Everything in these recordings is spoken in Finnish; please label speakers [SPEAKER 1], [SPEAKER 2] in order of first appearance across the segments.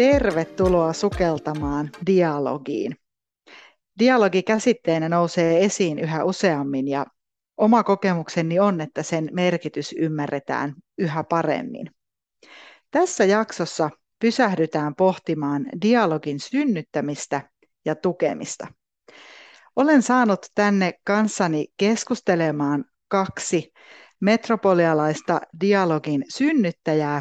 [SPEAKER 1] Tervetuloa sukeltamaan dialogiin. Dialogi käsitteenä nousee esiin yhä useammin ja oma kokemukseni on, että sen merkitys ymmärretään yhä paremmin. Tässä jaksossa pysähdytään pohtimaan dialogin synnyttämistä ja tukemista. Olen saanut tänne kanssani keskustelemaan kaksi metropolialaista dialogin synnyttäjää.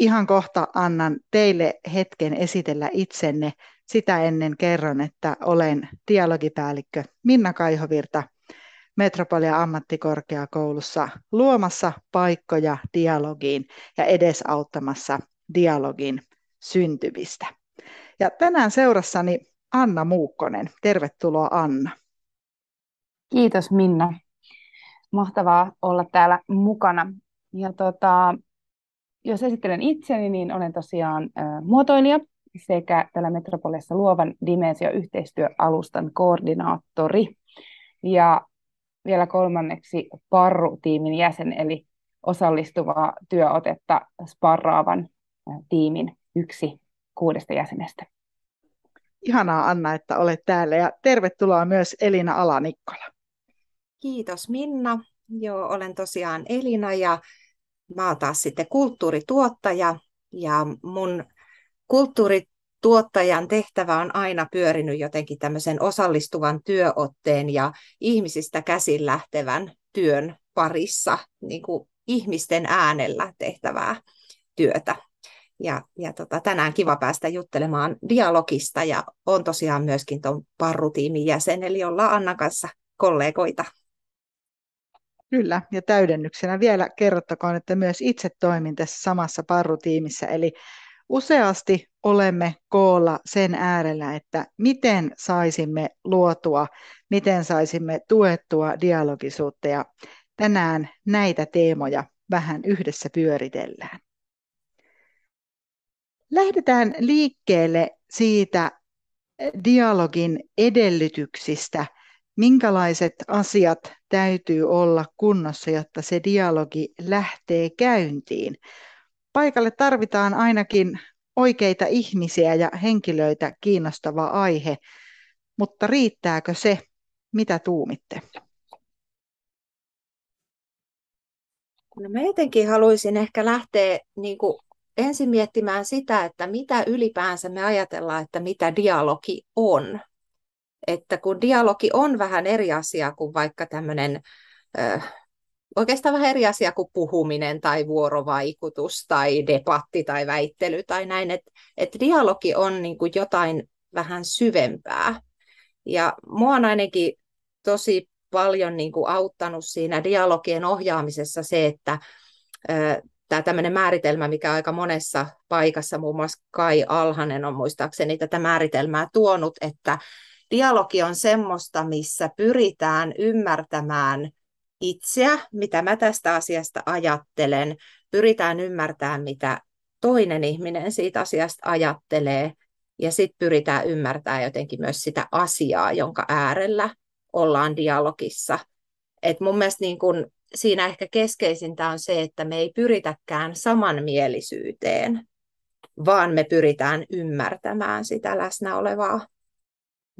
[SPEAKER 1] Ihan kohta annan teille hetken esitellä itsenne. Sitä ennen kerron, että olen dialogipäällikkö Minna Kaihovirta Metropolia ammattikorkeakoulussa luomassa paikkoja dialogiin ja edesauttamassa dialogin syntymistä. Ja tänään seurassani Anna Muukkonen. Tervetuloa Anna.
[SPEAKER 2] Kiitos Minna. Mahtavaa olla täällä mukana. Ja tota, jos esittelen itseni, niin olen tosiaan äh, muotoilija sekä tällä Metropoliassa luovan dimensio-yhteistyöalustan koordinaattori. Ja vielä kolmanneksi Parru-tiimin jäsen, eli osallistuvaa työotetta sparraavan tiimin yksi kuudesta jäsenestä.
[SPEAKER 1] Ihanaa Anna, että olet täällä ja tervetuloa myös Elina Alanikkola.
[SPEAKER 3] Kiitos Minna. Joo, olen tosiaan Elina ja mä oon taas sitten kulttuurituottaja ja mun kulttuurituottajan tehtävä on aina pyörinyt jotenkin tämmöisen osallistuvan työotteen ja ihmisistä käsin lähtevän työn parissa, niin kuin ihmisten äänellä tehtävää työtä. Ja, ja tota, tänään kiva päästä juttelemaan dialogista ja on tosiaan myöskin tuon parrutiimin jäsen, eli ollaan Annan kanssa kollegoita.
[SPEAKER 1] Kyllä, ja täydennyksenä vielä kerrottakoon, että myös itse toimin tässä samassa parrutiimissä, eli useasti olemme koolla sen äärellä, että miten saisimme luotua, miten saisimme tuettua dialogisuutta, ja tänään näitä teemoja vähän yhdessä pyöritellään. Lähdetään liikkeelle siitä dialogin edellytyksistä, minkälaiset asiat täytyy olla kunnossa, jotta se dialogi lähtee käyntiin. Paikalle tarvitaan ainakin oikeita ihmisiä ja henkilöitä kiinnostava aihe, mutta riittääkö se, mitä tuumitte?
[SPEAKER 3] No mä jotenkin haluaisin ehkä lähteä niin kuin ensin miettimään sitä, että mitä ylipäänsä me ajatellaan, että mitä dialogi on. Että kun dialogi on vähän eri asia kuin vaikka tämmöinen, oikeastaan vähän eri asia kuin puhuminen tai vuorovaikutus tai debatti tai väittely tai näin, että, että dialogi on niin kuin jotain vähän syvempää. Ja mua on ainakin tosi paljon niin kuin auttanut siinä dialogien ohjaamisessa se, että tämä tämmöinen määritelmä, mikä aika monessa paikassa, muun muassa Kai Alhanen on muistaakseni tätä määritelmää tuonut, että dialogi on semmoista, missä pyritään ymmärtämään itseä, mitä mä tästä asiasta ajattelen, pyritään ymmärtämään, mitä toinen ihminen siitä asiasta ajattelee, ja sitten pyritään ymmärtämään jotenkin myös sitä asiaa, jonka äärellä ollaan dialogissa. Et mun mielestä niin kun siinä ehkä keskeisintä on se, että me ei pyritäkään samanmielisyyteen, vaan me pyritään ymmärtämään sitä läsnä olevaa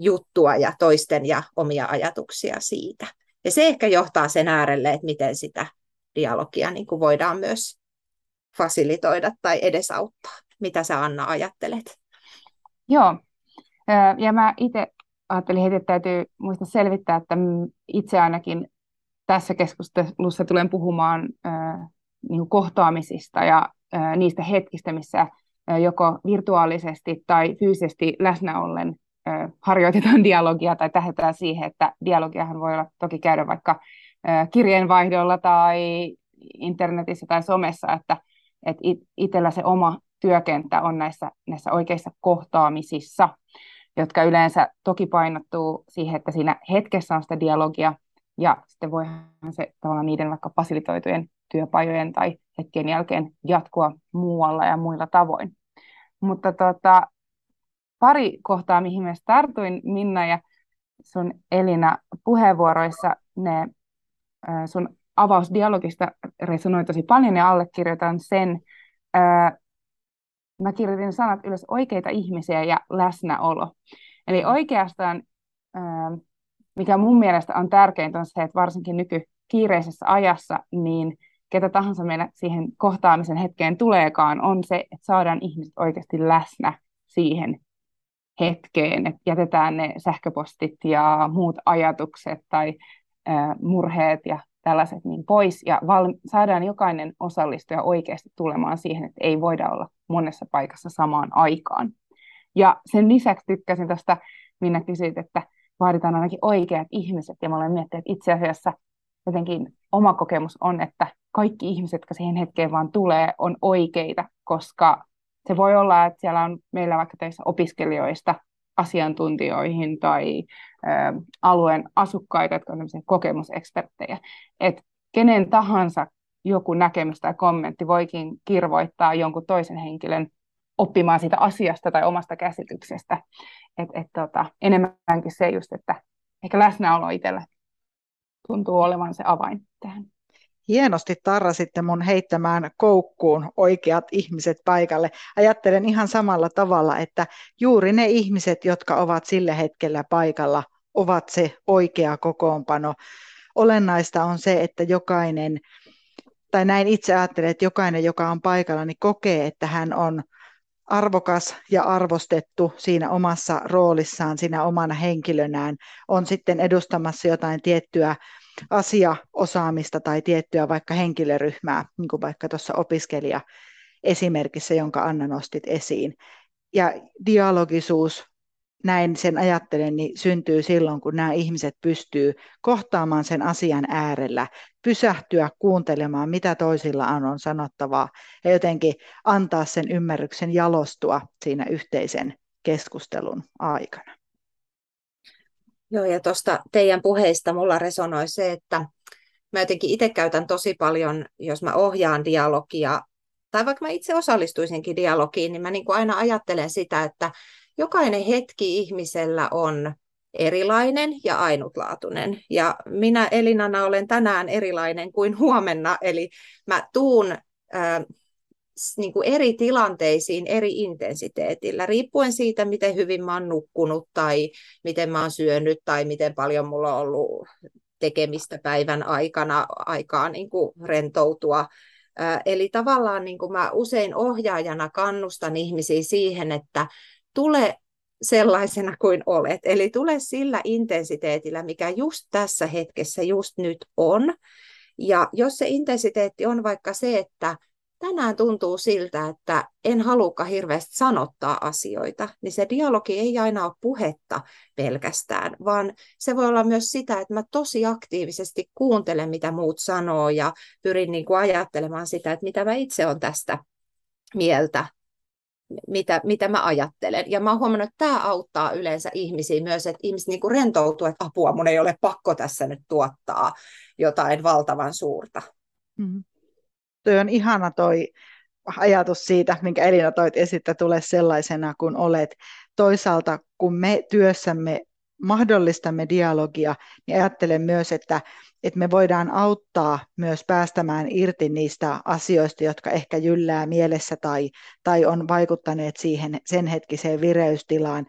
[SPEAKER 3] juttua ja toisten ja omia ajatuksia siitä. Ja se ehkä johtaa sen äärelle, että miten sitä dialogia niin kuin voidaan myös fasilitoida tai edesauttaa. Mitä sä Anna ajattelet?
[SPEAKER 2] Joo, ja mä itse ajattelin heti, että täytyy muistaa selvittää, että itse ainakin tässä keskustelussa tulen puhumaan niin kohtaamisista ja niistä hetkistä, missä joko virtuaalisesti tai fyysisesti läsnä ollen harjoitetaan dialogia tai tähdetään siihen, että dialogiahan voi olla toki käydä vaikka kirjeenvaihdolla tai internetissä tai somessa, että et itsellä se oma työkenttä on näissä, näissä oikeissa kohtaamisissa, jotka yleensä toki painottuu siihen, että siinä hetkessä on sitä dialogia, ja sitten voihan se tavallaan niiden vaikka fasilitoitujen työpajojen tai hetkien jälkeen jatkua muualla ja muilla tavoin. Mutta tota, pari kohtaa, mihin mä startuin, Minna ja sun Elina puheenvuoroissa, ne sun avausdialogista resonoi tosi paljon ja allekirjoitan sen. mä kirjoitin sanat ylös oikeita ihmisiä ja läsnäolo. Eli oikeastaan, mikä mun mielestä on tärkeintä, on se, että varsinkin nykykiireisessä ajassa, niin ketä tahansa meillä siihen kohtaamisen hetkeen tuleekaan, on se, että saadaan ihmiset oikeasti läsnä siihen hetkeen, että jätetään ne sähköpostit ja muut ajatukset tai murheet ja tällaiset niin pois ja val- saadaan jokainen osallistuja oikeasti tulemaan siihen, että ei voida olla monessa paikassa samaan aikaan. Ja sen lisäksi tykkäsin tästä, minä kysyit, että vaaditaan ainakin oikeat ihmiset, ja mä olen miettinyt, että itse asiassa jotenkin oma kokemus on, että kaikki ihmiset, jotka siihen hetkeen vaan tulee, on oikeita, koska se voi olla, että siellä on meillä vaikka töissä opiskelijoista asiantuntijoihin tai ä, alueen asukkaita, jotka ovat kokemuseksperttejä. Että kenen tahansa joku näkemys tai kommentti voikin kirvoittaa jonkun toisen henkilön oppimaan siitä asiasta tai omasta käsityksestä. Et, et, tota, enemmänkin se just, että ehkä läsnäolo itsellä tuntuu olevan se avain tähän.
[SPEAKER 1] Hienosti tarrasitte mun heittämään koukkuun oikeat ihmiset paikalle. Ajattelen ihan samalla tavalla, että juuri ne ihmiset, jotka ovat sillä hetkellä paikalla, ovat se oikea kokoonpano. Olennaista on se, että jokainen, tai näin itse ajattelen, että jokainen, joka on paikalla, niin kokee, että hän on arvokas ja arvostettu siinä omassa roolissaan, siinä omana henkilönään, on sitten edustamassa jotain tiettyä asiaosaamista tai tiettyä vaikka henkilöryhmää, niin kuin vaikka tuossa opiskelija esimerkissä, jonka Anna nostit esiin. Ja dialogisuus, näin sen ajattelen, niin syntyy silloin, kun nämä ihmiset pystyy kohtaamaan sen asian äärellä, pysähtyä kuuntelemaan, mitä toisilla on, sanottavaa, ja jotenkin antaa sen ymmärryksen jalostua siinä yhteisen keskustelun aikana.
[SPEAKER 3] Joo, ja tuosta teidän puheista mulla resonoi se, että mä jotenkin itse käytän tosi paljon, jos mä ohjaan dialogia, tai vaikka mä itse osallistuisinkin dialogiin, niin mä niin kuin aina ajattelen sitä, että jokainen hetki ihmisellä on erilainen ja ainutlaatuinen. Ja minä Elinana olen tänään erilainen kuin huomenna, eli mä tuun äh, niin kuin eri tilanteisiin eri intensiteetillä, riippuen siitä, miten hyvin mä oon nukkunut tai miten mä oon syönyt tai miten paljon mulla on ollut tekemistä päivän aikana aikaa niin kuin rentoutua. Eli tavallaan niin kuin mä usein ohjaajana kannustan ihmisiä siihen, että tule sellaisena kuin olet. Eli tule sillä intensiteetillä, mikä just tässä hetkessä, just nyt on. Ja jos se intensiteetti on vaikka se, että tänään tuntuu siltä, että en halukka hirveästi sanottaa asioita, niin se dialogi ei aina ole puhetta pelkästään, vaan se voi olla myös sitä, että mä tosi aktiivisesti kuuntelen, mitä muut sanoo ja pyrin niin kuin ajattelemaan sitä, että mitä mä itse olen tästä mieltä, mitä, mitä mä ajattelen. Ja mä oon huomannut, että tämä auttaa yleensä ihmisiä myös, että ihmiset niin kuin rentoutuu, että apua, mun ei ole pakko tässä nyt tuottaa jotain valtavan suurta. Mm-hmm
[SPEAKER 1] toi on ihana toi ajatus siitä, minkä Elina toit esittä, tule sellaisena kuin olet. Toisaalta, kun me työssämme mahdollistamme dialogia, niin ajattelen myös, että, että me voidaan auttaa myös päästämään irti niistä asioista, jotka ehkä jyllää mielessä tai, tai on vaikuttaneet siihen sen hetkiseen vireystilaan.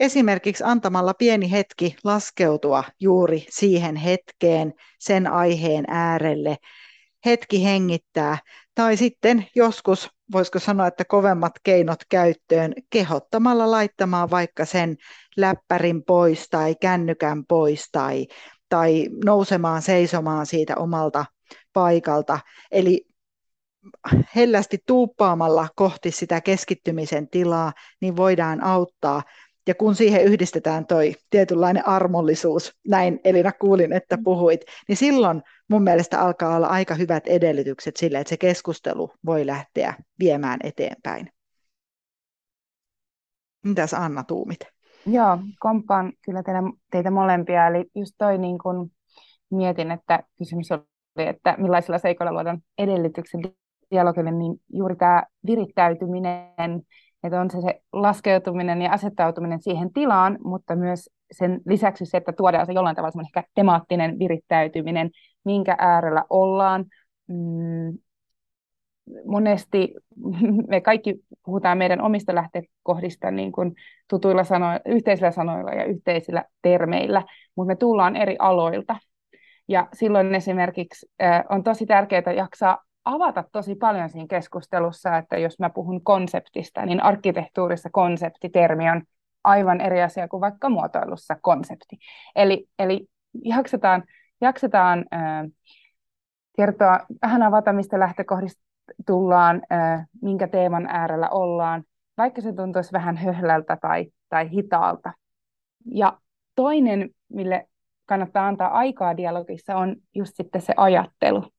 [SPEAKER 1] Esimerkiksi antamalla pieni hetki laskeutua juuri siihen hetkeen, sen aiheen äärelle, hetki hengittää, tai sitten joskus, voisiko sanoa, että kovemmat keinot käyttöön, kehottamalla laittamaan vaikka sen läppärin pois tai kännykän pois tai, tai nousemaan seisomaan siitä omalta paikalta. Eli hellästi tuuppaamalla kohti sitä keskittymisen tilaa, niin voidaan auttaa ja kun siihen yhdistetään toi tietynlainen armollisuus, näin Elina kuulin, että mm. puhuit, niin silloin mun mielestä alkaa olla aika hyvät edellytykset sille, että se keskustelu voi lähteä viemään eteenpäin. Mitäs Anna tuumit?
[SPEAKER 2] Joo, kompaan kyllä teitä, teitä molempia. Eli just toi niin kun mietin, että kysymys oli, että millaisilla seikoilla luodaan edellytykset dialogille, niin juuri tämä virittäytyminen, että on se, se laskeutuminen ja asettautuminen siihen tilaan, mutta myös sen lisäksi se, että tuodaan se jollain tavalla ehkä temaattinen virittäytyminen, minkä äärellä ollaan. Mm, monesti me kaikki puhutaan meidän omista lähtökohdista niin kuin tutuilla sanoilla, yhteisillä sanoilla ja yhteisillä termeillä, mutta me tullaan eri aloilta. Ja silloin esimerkiksi on tosi tärkeää jaksaa avata tosi paljon siinä keskustelussa, että jos mä puhun konseptista, niin arkkitehtuurissa konseptitermi on aivan eri asia kuin vaikka muotoilussa konsepti. Eli, eli jaksetaan, jaksetaan äh, kertoa, vähän avata, mistä lähtökohdista tullaan, äh, minkä teeman äärellä ollaan, vaikka se tuntuisi vähän höhlältä tai, tai hitaalta. Ja toinen, mille kannattaa antaa aikaa dialogissa, on just sitten se ajattelu.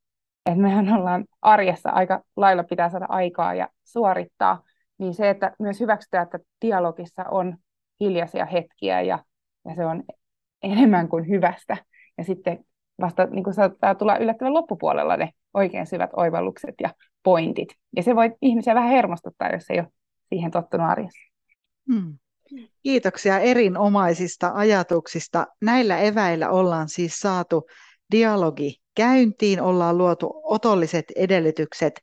[SPEAKER 2] Että mehän ollaan arjessa aika lailla pitää saada aikaa ja suorittaa, niin se, että myös hyväksytään, että dialogissa on hiljaisia hetkiä ja, ja se on enemmän kuin hyvästä. Ja sitten vasta niin kuin saattaa tulla yllättävän loppupuolella ne oikein syvät oivallukset ja pointit. Ja se voi ihmisiä vähän hermostuttaa, jos ei ole siihen tottunut arjessa. Hmm.
[SPEAKER 1] Kiitoksia erinomaisista ajatuksista. Näillä eväillä ollaan siis saatu dialogi käyntiin, ollaan luotu otolliset edellytykset.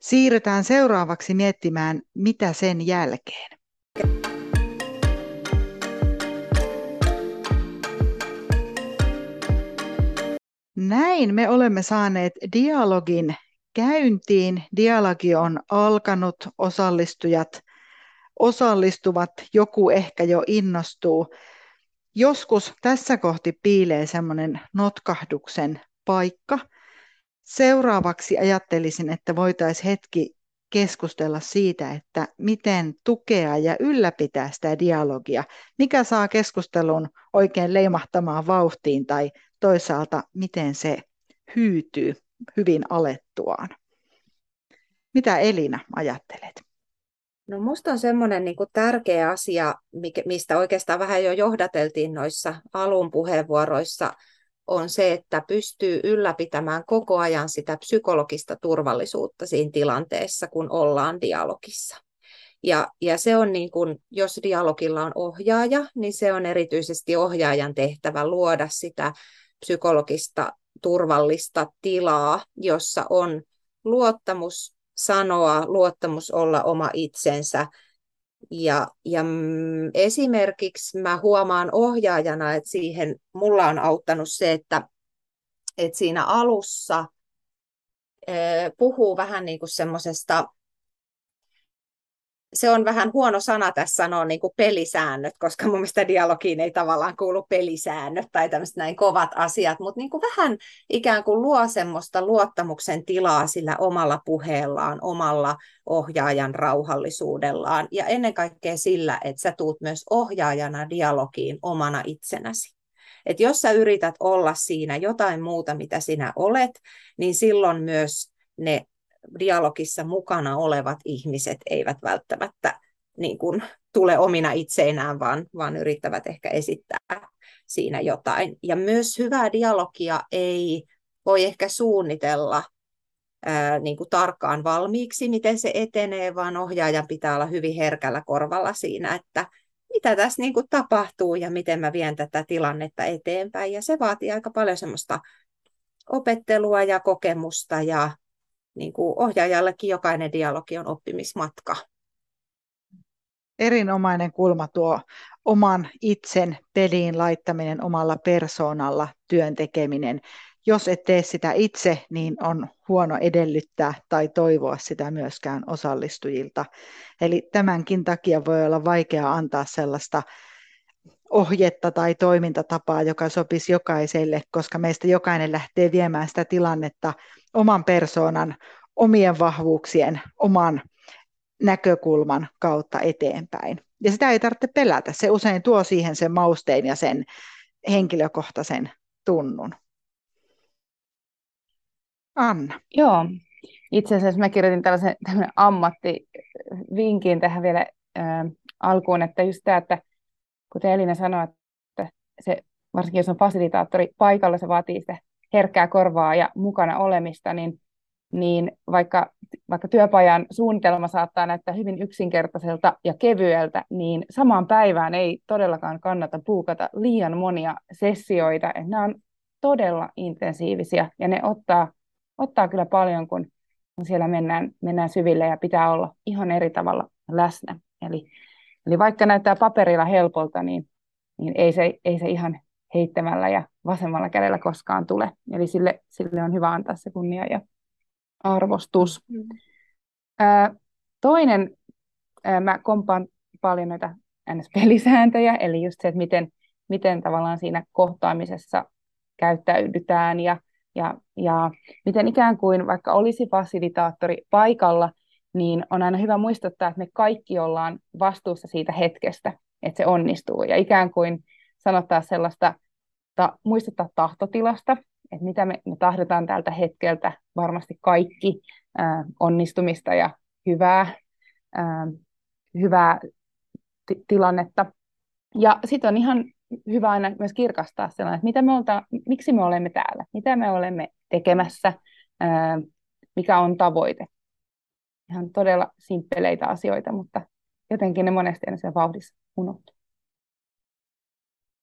[SPEAKER 1] Siirrytään seuraavaksi miettimään, mitä sen jälkeen. Näin me olemme saaneet dialogin käyntiin. Dialogi on alkanut, osallistujat osallistuvat, joku ehkä jo innostuu. Joskus tässä kohti piilee semmoinen notkahduksen paikka. Seuraavaksi ajattelisin, että voitaisiin hetki keskustella siitä, että miten tukea ja ylläpitää sitä dialogia, mikä saa keskustelun oikein leimahtamaan vauhtiin tai toisaalta miten se hyytyy hyvin alettuaan. Mitä Elina ajattelet?
[SPEAKER 3] No musta on semmoinen niin kuin tärkeä asia, mistä oikeastaan vähän jo johdateltiin noissa alun puheenvuoroissa, on se, että pystyy ylläpitämään koko ajan sitä psykologista turvallisuutta siinä tilanteessa, kun ollaan dialogissa. Ja, ja se on niin kuin, jos dialogilla on ohjaaja, niin se on erityisesti ohjaajan tehtävä luoda sitä psykologista turvallista tilaa, jossa on luottamus sanoa, luottamus olla oma itsensä. Ja, ja mm, esimerkiksi mä huomaan ohjaajana, että siihen mulla on auttanut se, että, että siinä alussa puhuu vähän niin kuin semmoisesta se on vähän huono sana tässä sanoa niin kuin pelisäännöt, koska mun mielestä dialogiin ei tavallaan kuulu pelisäännöt tai tämmöiset näin kovat asiat, mutta niin kuin vähän ikään kuin luo semmoista luottamuksen tilaa sillä omalla puheellaan, omalla ohjaajan rauhallisuudellaan ja ennen kaikkea sillä, että sä tuut myös ohjaajana dialogiin omana itsenäsi. Et jos sä yrität olla siinä jotain muuta, mitä sinä olet, niin silloin myös ne dialogissa mukana olevat ihmiset eivät välttämättä niin kuin, tule omina itseinään, vaan, vaan yrittävät ehkä esittää siinä jotain. Ja myös hyvää dialogia ei voi ehkä suunnitella ää, niin kuin tarkkaan valmiiksi, miten se etenee, vaan ohjaajan pitää olla hyvin herkällä korvalla siinä, että mitä tässä niin kuin tapahtuu ja miten mä vien tätä tilannetta eteenpäin. Ja se vaatii aika paljon semmoista opettelua ja kokemusta ja niin kuin ohjaajallekin jokainen dialogi on oppimismatka.
[SPEAKER 1] Erinomainen kulma tuo oman itsen peliin laittaminen omalla persoonalla, työn tekeminen. Jos et tee sitä itse, niin on huono edellyttää tai toivoa sitä myöskään osallistujilta. Eli tämänkin takia voi olla vaikea antaa sellaista ohjetta tai toimintatapaa, joka sopisi jokaiselle, koska meistä jokainen lähtee viemään sitä tilannetta oman persoonan, omien vahvuuksien, oman näkökulman kautta eteenpäin. Ja sitä ei tarvitse pelätä. Se usein tuo siihen sen mausteen ja sen henkilökohtaisen tunnun. Anna.
[SPEAKER 2] Joo. Itse asiassa mä kirjoitin tällaisen ammattivinkin tähän vielä äh, alkuun, että just tämä, että kuten Elina sanoi, että se, varsinkin jos on fasilitaattori paikalla, se vaatii sitä herkkää korvaa ja mukana olemista, niin, niin vaikka, vaikka työpajan suunnitelma saattaa näyttää hyvin yksinkertaiselta ja kevyeltä, niin samaan päivään ei todellakaan kannata puukata liian monia sessioita. Että nämä on todella intensiivisiä ja ne ottaa, ottaa kyllä paljon, kun siellä mennään, mennään syville ja pitää olla ihan eri tavalla läsnä. Eli, eli vaikka näyttää paperilla helpolta, niin, niin ei, se, ei se ihan heittämällä ja vasemmalla kädellä koskaan tule. Eli sille, sille on hyvä antaa se kunnia ja arvostus. Mm. Ää, toinen, ää, mä kompaan paljon näitä NS-pelisääntöjä, eli just se, että miten, miten tavallaan siinä kohtaamisessa käyttäydytään ja, ja, ja miten ikään kuin vaikka olisi fasilitaattori paikalla, niin on aina hyvä muistuttaa, että me kaikki ollaan vastuussa siitä hetkestä, että se onnistuu. Ja ikään kuin sanottaa sellaista, ta, muistuttaa tahtotilasta, että mitä me, me tahdotaan tältä hetkeltä, varmasti kaikki ää, onnistumista ja hyvää, ää, hyvää t- tilannetta. Ja sitten on ihan hyvä aina myös kirkastaa sellainen, että mitä me olta, miksi me olemme täällä, mitä me olemme tekemässä, ää, mikä on tavoite. Ihan todella simppeleitä asioita, mutta jotenkin ne monesti aina sen vauhdissa unohtuu.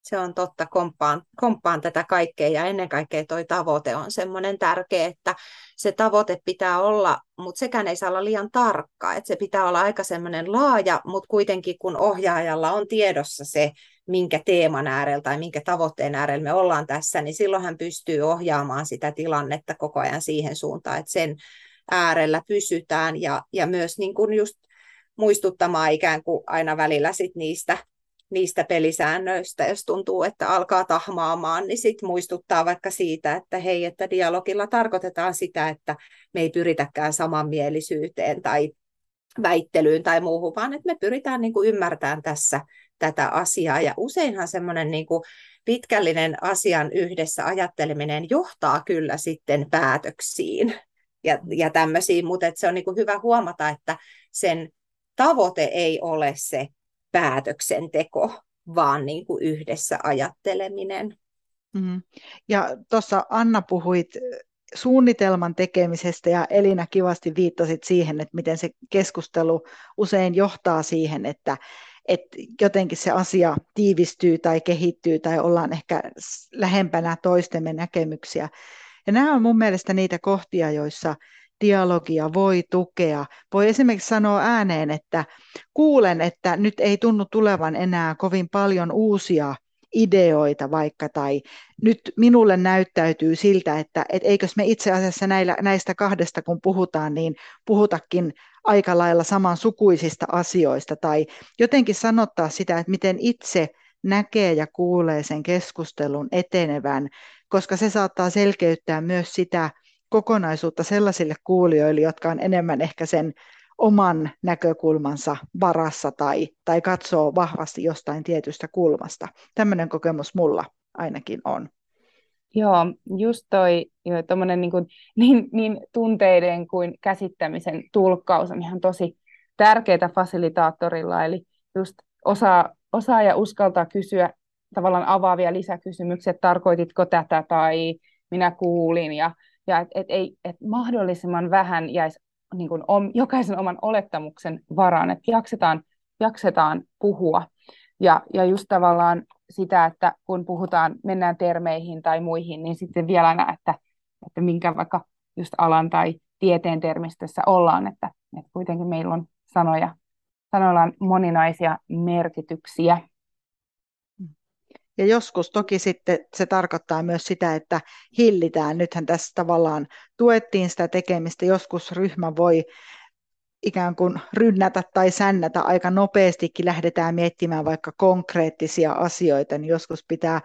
[SPEAKER 3] Se on totta, komppaan, komppaan tätä kaikkea. Ja ennen kaikkea tuo tavoite on semmoinen tärkeä, että se tavoite pitää olla, mutta sekään ei saa olla liian tarkka, että se pitää olla aika semmoinen laaja, mutta kuitenkin kun ohjaajalla on tiedossa se, minkä teeman äärellä tai minkä tavoitteen äärellä me ollaan tässä, niin silloin hän pystyy ohjaamaan sitä tilannetta koko ajan siihen suuntaan, että sen äärellä pysytään. Ja, ja myös niin kuin just muistuttamaan ikään kuin aina välillä sit niistä niistä pelisäännöistä, jos tuntuu, että alkaa tahmaamaan, niin sitten muistuttaa vaikka siitä, että hei, että dialogilla tarkoitetaan sitä, että me ei pyritäkään samanmielisyyteen tai väittelyyn tai muuhun, vaan että me pyritään niin kuin ymmärtämään tässä tätä asiaa. Ja useinhan semmoinen niin kuin pitkällinen asian yhdessä ajatteleminen johtaa kyllä sitten päätöksiin ja, ja tämmöisiin, mutta se on niin kuin hyvä huomata, että sen tavoite ei ole se päätöksenteko, vaan niin kuin yhdessä ajatteleminen.
[SPEAKER 1] Mm. Ja tuossa Anna puhuit suunnitelman tekemisestä ja Elina kivasti viittasit siihen, että miten se keskustelu usein johtaa siihen, että, että jotenkin se asia tiivistyy tai kehittyy tai ollaan ehkä lähempänä toistemme näkemyksiä. Ja nämä on mun mielestä niitä kohtia, joissa dialogia voi tukea. Voi esimerkiksi sanoa ääneen, että kuulen, että nyt ei tunnu tulevan enää kovin paljon uusia ideoita vaikka, tai nyt minulle näyttäytyy siltä, että et eikös me itse asiassa näillä, näistä kahdesta, kun puhutaan, niin puhutakin aika lailla samansukuisista asioista, tai jotenkin sanottaa sitä, että miten itse näkee ja kuulee sen keskustelun etenevän, koska se saattaa selkeyttää myös sitä, kokonaisuutta sellaisille kuulijoille, jotka on enemmän ehkä sen oman näkökulmansa varassa tai, tai katsoo vahvasti jostain tietystä kulmasta. Tämmöinen kokemus mulla ainakin on.
[SPEAKER 2] Joo, just toi jo, niin, kuin, niin, niin tunteiden kuin käsittämisen tulkkaus on ihan tosi tärkeää fasilitaattorilla, eli just osaa, osaa ja uskaltaa kysyä tavallaan avaavia lisäkysymyksiä, että tarkoititko tätä tai minä kuulin ja ja että et, et, et mahdollisimman vähän jäisi niin kuin om, jokaisen oman olettamuksen varaan, että jaksetaan, jaksetaan puhua. Ja, ja just tavallaan sitä, että kun puhutaan, mennään termeihin tai muihin, niin sitten vielä näe, että, että minkä vaikka just alan tai tieteen termistössä ollaan, että, että kuitenkin meillä on sanoja, sanoilla on moninaisia merkityksiä.
[SPEAKER 1] Ja joskus toki sitten se tarkoittaa myös sitä, että hillitään. Nythän tässä tavallaan tuettiin sitä tekemistä. Joskus ryhmä voi ikään kuin rynnätä tai sännätä aika nopeastikin lähdetään miettimään vaikka konkreettisia asioita, niin joskus pitää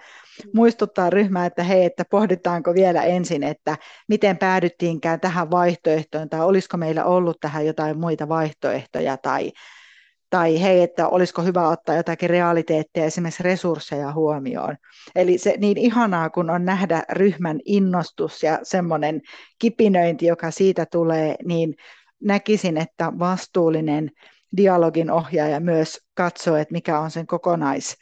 [SPEAKER 1] muistuttaa ryhmää, että hei, että pohditaanko vielä ensin, että miten päädyttiinkään tähän vaihtoehtoon, tai olisiko meillä ollut tähän jotain muita vaihtoehtoja, tai tai hei, että olisiko hyvä ottaa jotakin realiteetteja, esimerkiksi resursseja huomioon. Eli se niin ihanaa, kun on nähdä ryhmän innostus ja semmoinen kipinöinti, joka siitä tulee, niin näkisin, että vastuullinen dialogin ohjaaja myös katsoo, että mikä on sen kokonais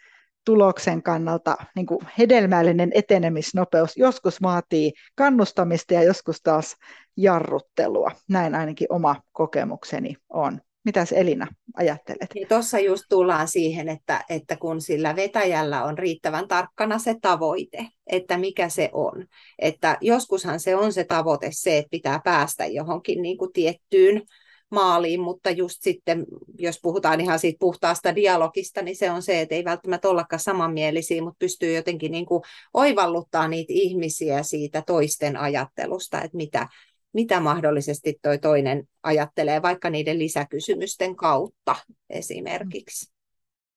[SPEAKER 1] tuloksen kannalta niin kuin hedelmällinen etenemisnopeus joskus vaatii kannustamista ja joskus taas jarruttelua. Näin ainakin oma kokemukseni on. Mitäs Elina ajattelet?
[SPEAKER 3] Niin Tuossa just tullaan siihen, että, että kun sillä vetäjällä on riittävän tarkkana se tavoite, että mikä se on. Että joskushan se on se tavoite se, että pitää päästä johonkin niin kuin tiettyyn maaliin, mutta just sitten, jos puhutaan ihan siitä puhtaasta dialogista, niin se on se, että ei välttämättä ollakaan samanmielisiä, mutta pystyy jotenkin niin kuin oivalluttaa niitä ihmisiä siitä toisten ajattelusta, että mitä, mitä mahdollisesti toi toinen ajattelee, vaikka niiden lisäkysymysten kautta esimerkiksi.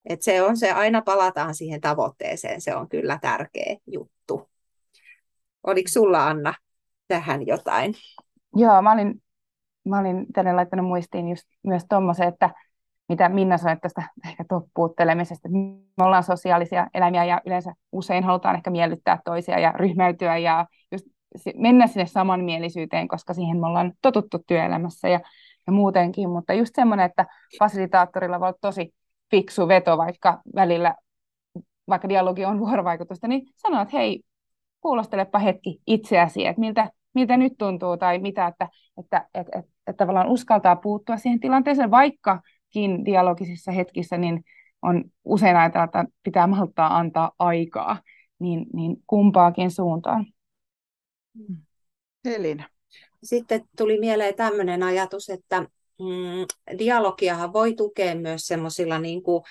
[SPEAKER 3] Et se on se, aina palataan siihen tavoitteeseen, se on kyllä tärkeä juttu. Oliko sulla Anna tähän jotain?
[SPEAKER 2] Joo, mä olin, mä olin tänne laittanut muistiin just myös tuommoisen, että mitä Minna sanoi tästä ehkä toppuuttelemisesta. Me ollaan sosiaalisia eläimiä ja yleensä usein halutaan ehkä miellyttää toisia ja ryhmäytyä ja just mennä sinne samanmielisyyteen, koska siihen me ollaan totuttu työelämässä ja, ja muutenkin, mutta just semmoinen, että fasilitaattorilla voi olla tosi fiksu veto, vaikka välillä, vaikka dialogi on vuorovaikutusta, niin sanoo, että hei, kuulostelepa hetki itseäsi, että miltä, miltä nyt tuntuu tai mitä, että, että, että, että, että tavallaan uskaltaa puuttua siihen tilanteeseen, vaikkakin dialogisissa hetkissä, niin on usein ajatella, että pitää malttaa antaa aikaa, niin, niin kumpaakin suuntaan.
[SPEAKER 1] Elina.
[SPEAKER 3] Sitten tuli mieleen tämmöinen ajatus, että mm, dialogiahan voi tukea myös semmoisilla niin kuin,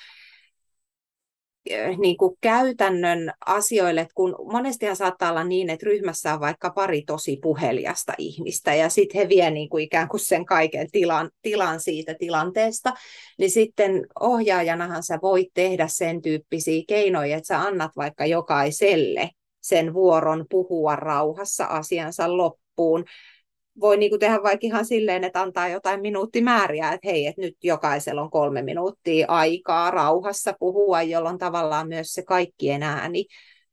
[SPEAKER 3] eh, niin kuin käytännön asioille, että kun monestihan saattaa olla niin, että ryhmässä on vaikka pari tosi puheliasta ihmistä ja sitten he vie niin kuin ikään kuin sen kaiken tilan, tilan siitä tilanteesta, niin sitten ohjaajanahan sä voit tehdä sen tyyppisiä keinoja, että sä annat vaikka jokaiselle sen vuoron puhua rauhassa asiansa loppuun. Voi niin kuin tehdä vaikka ihan silleen, että antaa jotain minuuttimääriä, että hei, että nyt jokaisella on kolme minuuttia aikaa rauhassa puhua, jolloin tavallaan myös se kaikkien ääni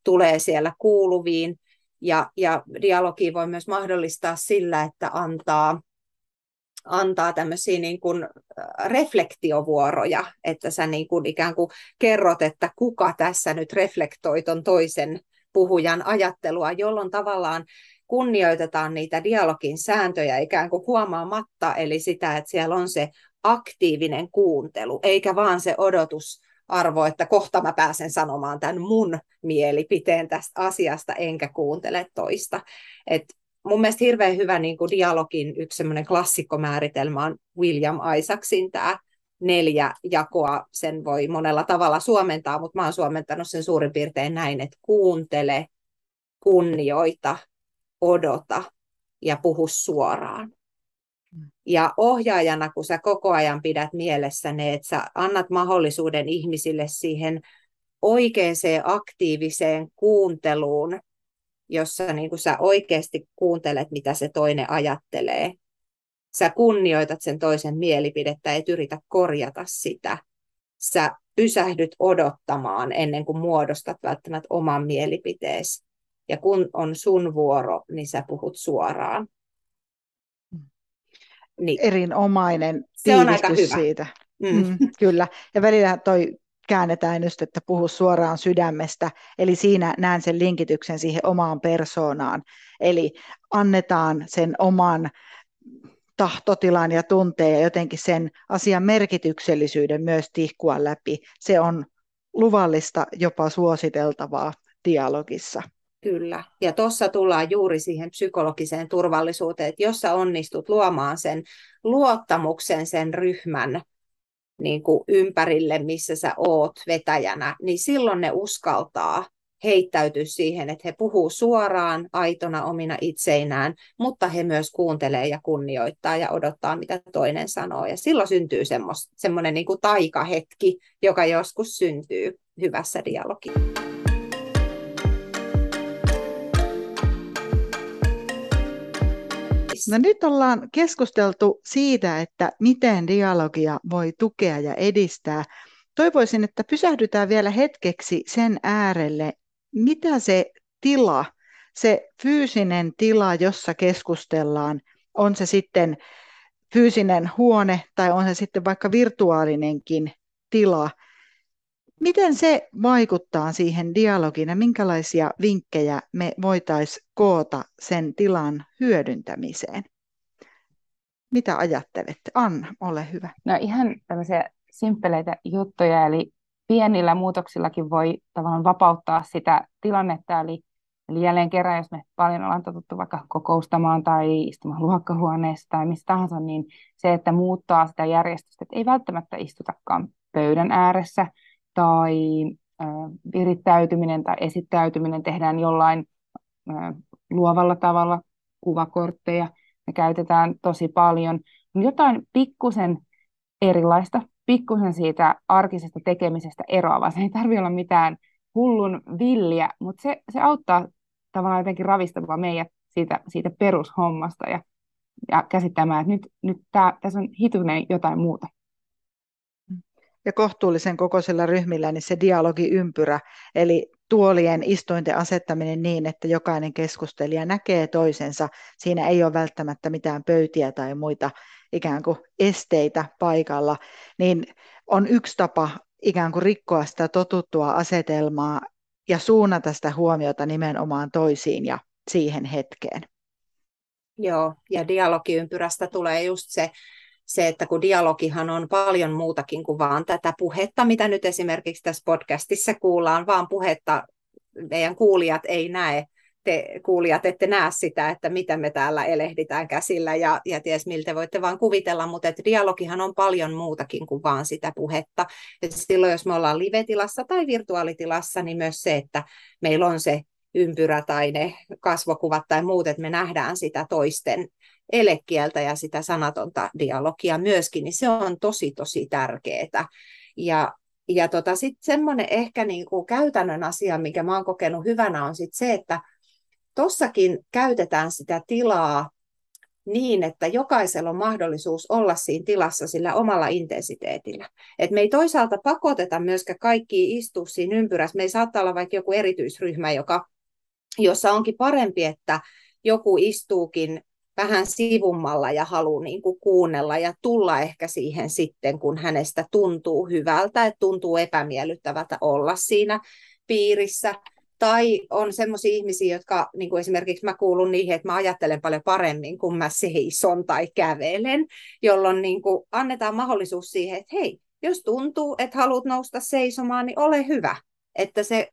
[SPEAKER 3] tulee siellä kuuluviin. Ja, ja dialogi voi myös mahdollistaa sillä, että antaa antaa tämmöisiä niin kuin reflektiovuoroja, että sä niin kuin ikään kuin kerrot, että kuka tässä nyt reflektoi ton toisen puhujan ajattelua, jolloin tavallaan kunnioitetaan niitä dialogin sääntöjä ikään kuin huomaamatta, eli sitä, että siellä on se aktiivinen kuuntelu, eikä vaan se odotusarvo, että kohta mä pääsen sanomaan tämän mun mielipiteen tästä asiasta, enkä kuuntele toista. Et mun mielestä hirveän hyvä niin kuin dialogin yksi klassikkomääritelmä on William Isaacsin tämä neljä jakoa, sen voi monella tavalla suomentaa, mutta mä oon suomentanut sen suurin piirtein näin, että kuuntele, kunnioita, odota ja puhu suoraan. Mm. Ja ohjaajana, kun sä koko ajan pidät mielessä ne, että sä annat mahdollisuuden ihmisille siihen oikeaan aktiiviseen kuunteluun, jossa niin kun sä oikeasti kuuntelet, mitä se toinen ajattelee, sä kunnioitat sen toisen mielipidettä, et yritä korjata sitä. Sä pysähdyt odottamaan ennen kuin muodostat välttämättä oman mielipiteesi. Ja kun on sun vuoro, niin sä puhut suoraan.
[SPEAKER 1] Niin. Erinomainen
[SPEAKER 3] Se on aika hyvä.
[SPEAKER 1] siitä. Mm. Mm, kyllä. Ja välillä toi käännetään just, että puhu suoraan sydämestä. Eli siinä näen sen linkityksen siihen omaan persoonaan. Eli annetaan sen oman tahtotilan ja tunteen ja jotenkin sen asian merkityksellisyyden myös tihkua läpi. Se on luvallista, jopa suositeltavaa dialogissa.
[SPEAKER 3] Kyllä. Ja tuossa tullaan juuri siihen psykologiseen turvallisuuteen, että jos sä onnistut luomaan sen luottamuksen sen ryhmän niin kuin ympärille, missä sä oot vetäjänä, niin silloin ne uskaltaa heittäytyy siihen, että he puhuu suoraan, aitona omina itseinään, mutta he myös kuuntelee ja kunnioittaa ja odottaa, mitä toinen sanoo. Ja silloin syntyy semmoinen niin kuin taikahetki, joka joskus syntyy hyvässä dialogissa.
[SPEAKER 1] No nyt ollaan keskusteltu siitä, että miten dialogia voi tukea ja edistää. Toivoisin, että pysähdytään vielä hetkeksi sen äärelle, mitä se tila, se fyysinen tila, jossa keskustellaan, on se sitten fyysinen huone tai on se sitten vaikka virtuaalinenkin tila, miten se vaikuttaa siihen dialogiin ja minkälaisia vinkkejä me voitaisiin koota sen tilan hyödyntämiseen? Mitä ajattelette? Anna, ole hyvä.
[SPEAKER 2] No ihan tämmöisiä simppeleitä juttuja, eli pienillä muutoksillakin voi tavallaan vapauttaa sitä tilannetta, eli, eli jälleen kerran, jos me paljon ollaan totuttu vaikka kokoustamaan tai istumaan luokkahuoneessa tai missä tahansa, niin se, että muuttaa sitä järjestystä, että ei välttämättä istutakaan pöydän ääressä tai äh, virittäytyminen tai esittäytyminen tehdään jollain äh, luovalla tavalla, kuvakortteja me käytetään tosi paljon, jotain pikkusen erilaista, pikkusen siitä arkisesta tekemisestä eroavaa. Se ei tarvitse olla mitään hullun villiä, mutta se, se auttaa tavallaan jotenkin ravistamaan meidät siitä, siitä perushommasta ja, ja käsittämään, että nyt, nyt tää, tässä on hitunen jotain muuta.
[SPEAKER 1] Ja kohtuullisen kokoisilla ryhmillä niin se dialogiympyrä, eli tuolien istuinten asettaminen niin, että jokainen keskustelija näkee toisensa. Siinä ei ole välttämättä mitään pöytiä tai muita ikään kuin esteitä paikalla, niin on yksi tapa ikään kuin rikkoa sitä totuttua asetelmaa ja suunnata sitä huomiota nimenomaan toisiin ja siihen hetkeen.
[SPEAKER 3] Joo, ja dialogiympyrästä tulee just se, se, että kun dialogihan on paljon muutakin kuin vaan tätä puhetta, mitä nyt esimerkiksi tässä podcastissa kuullaan, vaan puhetta meidän kuulijat ei näe, te kuulijat ette näe sitä, että mitä me täällä elehditään käsillä ja, ja ties miltä voitte vaan kuvitella, mutta että dialogihan on paljon muutakin kuin vaan sitä puhetta. Ja silloin jos me ollaan live-tilassa tai virtuaalitilassa, niin myös se, että meillä on se ympyrä tai ne kasvokuvat tai muut, että me nähdään sitä toisten elekieltä ja sitä sanatonta dialogia myöskin, niin se on tosi tosi tärkeää. Ja, ja tota, sitten semmoinen ehkä niinku käytännön asia, mikä mä oon kokenut hyvänä, on sit se, että Tossakin käytetään sitä tilaa niin, että jokaisella on mahdollisuus olla siinä tilassa sillä omalla intensiteetillä. Et me ei toisaalta pakoteta myöskään kaikki istua siinä ympyrässä. Me ei saattaa olla vaikka joku erityisryhmä, joka, jossa onkin parempi, että joku istuukin vähän sivummalla ja haluaa niin kuin kuunnella ja tulla ehkä siihen sitten, kun hänestä tuntuu hyvältä, että tuntuu epämiellyttävältä olla siinä piirissä. Tai on sellaisia ihmisiä, jotka niin kuin esimerkiksi mä kuulun niihin, että mä ajattelen paljon paremmin, kun mä seison tai kävelen, jolloin niin kuin annetaan mahdollisuus siihen, että hei, jos tuntuu, että haluat nousta seisomaan, niin ole hyvä. Että se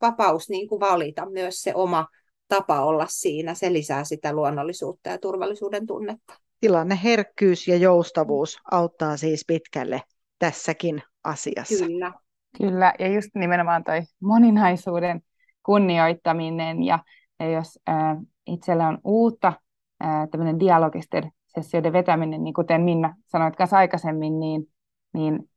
[SPEAKER 3] vapaus niin kuin valita myös se oma tapa olla siinä, se lisää sitä luonnollisuutta ja turvallisuuden tunnetta.
[SPEAKER 1] Tilanne, herkkyys ja joustavuus auttaa siis pitkälle tässäkin asiassa.
[SPEAKER 3] Kyllä.
[SPEAKER 2] Kyllä, ja just nimenomaan toi moninaisuuden kunnioittaminen ja, ja jos ää, itsellä on uutta tämmöinen dialogisten sessioiden vetäminen, niin kuten Minna sanoit kanssa aikaisemmin, niin, niin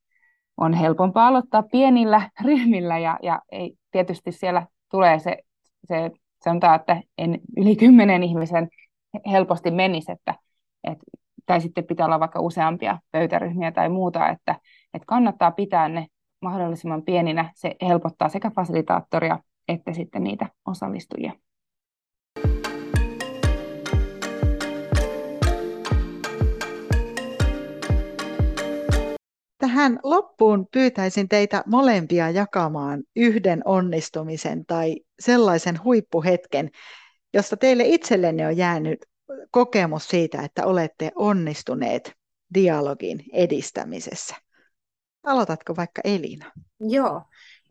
[SPEAKER 2] on helpompaa aloittaa pienillä ryhmillä ja, ja ei, tietysti siellä tulee se, se sanotaan, että en yli kymmenen ihmisen helposti menisi, että, et, tai sitten pitää olla vaikka useampia pöytäryhmiä tai muuta, että, että kannattaa pitää ne mahdollisimman pieninä. Se helpottaa sekä fasilitaattoria että sitten niitä osallistujia.
[SPEAKER 1] Tähän loppuun pyytäisin teitä molempia jakamaan yhden onnistumisen tai sellaisen huippuhetken, josta teille itsellenne on jäänyt kokemus siitä, että olette onnistuneet dialogin edistämisessä. Aloitatko vaikka Elina?
[SPEAKER 3] Joo.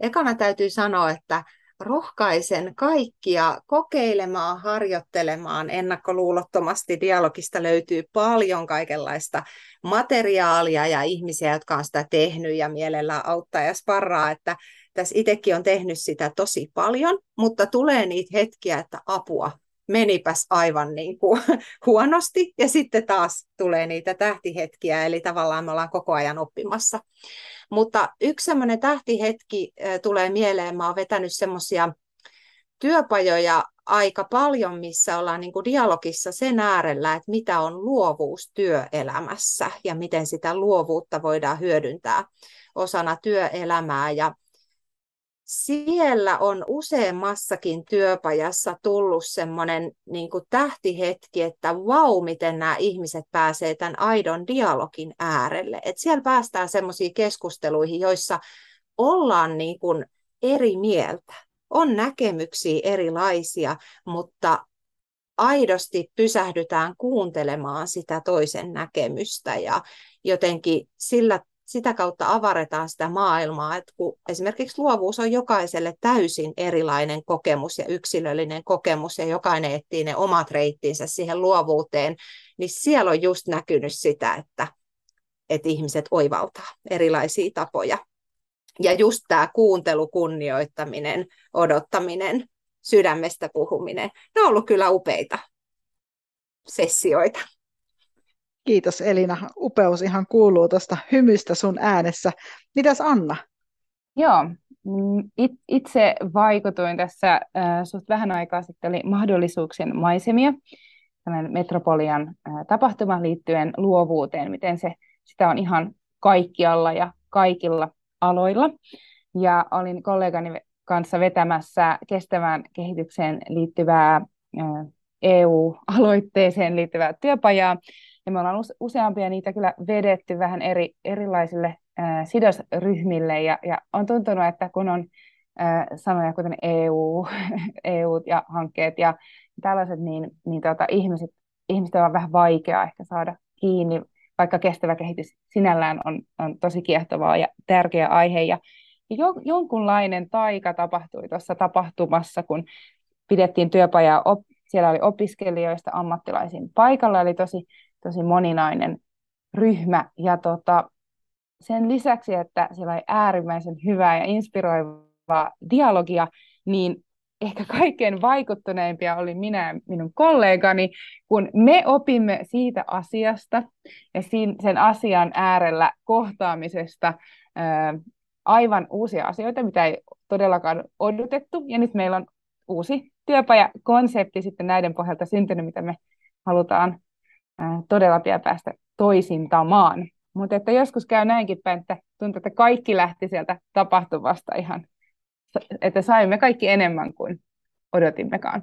[SPEAKER 3] Ekana täytyy sanoa, että rohkaisen kaikkia kokeilemaan, harjoittelemaan ennakkoluulottomasti. Dialogista löytyy paljon kaikenlaista materiaalia ja ihmisiä, jotka on sitä tehnyt ja mielellään auttaa ja sparraa, että tässä itsekin on tehnyt sitä tosi paljon, mutta tulee niitä hetkiä, että apua, menipäs aivan niin kuin huonosti ja sitten taas tulee niitä tähtihetkiä, eli tavallaan me ollaan koko ajan oppimassa. Mutta yksi semmoinen tähtihetki tulee mieleen, mä oon vetänyt semmoisia työpajoja aika paljon, missä ollaan niin kuin dialogissa sen äärellä, että mitä on luovuus työelämässä ja miten sitä luovuutta voidaan hyödyntää osana työelämää. Ja siellä on useammassakin työpajassa tullut semmoinen niin tähtihetki, että vau, miten nämä ihmiset pääsee tämän aidon dialogin äärelle. Et siellä päästään semmoisiin keskusteluihin, joissa ollaan niin kuin eri mieltä. On näkemyksiä erilaisia, mutta aidosti pysähdytään kuuntelemaan sitä toisen näkemystä ja jotenkin sillä sitä kautta avaretaan sitä maailmaa, että kun esimerkiksi luovuus on jokaiselle täysin erilainen kokemus ja yksilöllinen kokemus, ja jokainen etsii ne omat reittinsä siihen luovuuteen, niin siellä on just näkynyt sitä, että, että ihmiset oivaltaa erilaisia tapoja. Ja just tämä kuuntelu, kunnioittaminen, odottaminen, sydämestä puhuminen, ne on ollut kyllä upeita sessioita.
[SPEAKER 1] Kiitos Elina. Upeus ihan kuuluu tuosta hymystä sun äänessä. Mitäs Anna?
[SPEAKER 2] Joo, mm, itse vaikutuin tässä äh, suht vähän aikaa sitten, oli mahdollisuuksien maisemia, tällainen Metropolian äh, tapahtuma liittyen luovuuteen, miten se, sitä on ihan kaikkialla ja kaikilla aloilla. Ja olin kollegani kanssa vetämässä kestävään kehitykseen liittyvää äh, EU-aloitteeseen liittyvää työpajaa, ja me ollaan useampia niitä kyllä vedetty vähän eri, erilaisille äh, sidosryhmille, ja, ja on tuntunut, että kun on äh, sanoja kuten EU, EU ja hankkeet ja tällaiset, niin, niin tota, ihmiset, ihmiset on vähän vaikeaa ehkä saada kiinni, vaikka kestävä kehitys sinällään on, on tosi kiehtovaa ja tärkeä aihe. Ja, jo, jonkunlainen taika tapahtui tuossa tapahtumassa, kun pidettiin työpajaa, op, siellä oli opiskelijoista ammattilaisiin paikalla, eli tosi tosi moninainen ryhmä. Ja tota, sen lisäksi, että siellä oli äärimmäisen hyvää ja inspiroivaa dialogia, niin ehkä kaikkein vaikuttuneimpia oli minä ja minun kollegani, kun me opimme siitä asiasta ja sen asian äärellä kohtaamisesta aivan uusia asioita, mitä ei todellakaan odotettu. Ja nyt meillä on uusi työpajakonsepti sitten näiden pohjalta syntynyt, mitä me halutaan todella pian päästä toisintamaan. Mutta että joskus käy näinkin päin, että tuntuu, että kaikki lähti sieltä tapahtumasta ihan, että saimme kaikki enemmän kuin odotimmekaan.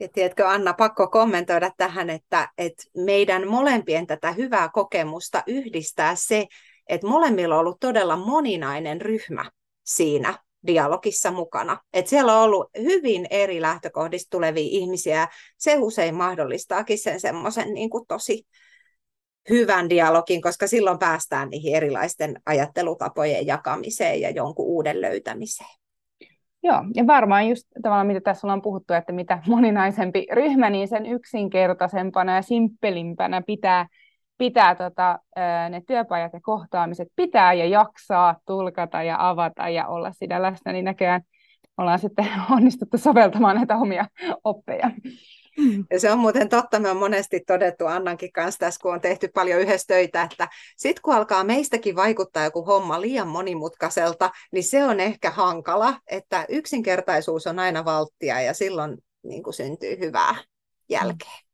[SPEAKER 3] Ja tiedätkö Anna, pakko kommentoida tähän, että, että meidän molempien tätä hyvää kokemusta yhdistää se, että molemmilla on ollut todella moninainen ryhmä siinä dialogissa mukana. Et siellä on ollut hyvin eri lähtökohdista tulevia ihmisiä. Se usein mahdollistaakin sen semmoisen niin tosi hyvän dialogin, koska silloin päästään niihin erilaisten ajattelutapojen jakamiseen ja jonkun uuden löytämiseen.
[SPEAKER 2] Joo, ja varmaan just tavallaan mitä tässä ollaan puhuttu, että mitä moninaisempi ryhmä, niin sen yksinkertaisempana ja simppelimpänä pitää pitää tota, ne työpajat ja kohtaamiset pitää ja jaksaa tulkata ja avata ja olla siinä läsnä, niin näköjään ollaan sitten onnistuttu soveltamaan näitä omia oppeja.
[SPEAKER 3] Mm. Ja se on muuten totta, me on monesti todettu Annankin kanssa tässä, kun on tehty paljon yhdessä töitä, että sitten kun alkaa meistäkin vaikuttaa joku homma liian monimutkaiselta, niin se on ehkä hankala, että yksinkertaisuus on aina valttia ja silloin niin kuin syntyy hyvää jälkeä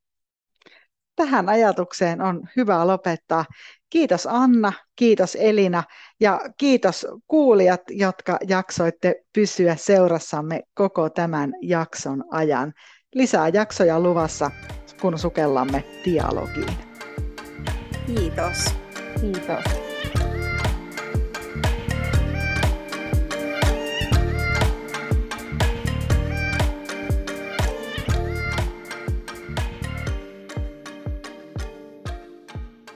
[SPEAKER 1] tähän ajatukseen on hyvä lopettaa. Kiitos Anna, kiitos Elina ja kiitos kuulijat, jotka jaksoitte pysyä seurassamme koko tämän jakson ajan. Lisää jaksoja luvassa, kun sukellamme dialogiin.
[SPEAKER 3] Kiitos.
[SPEAKER 2] Kiitos.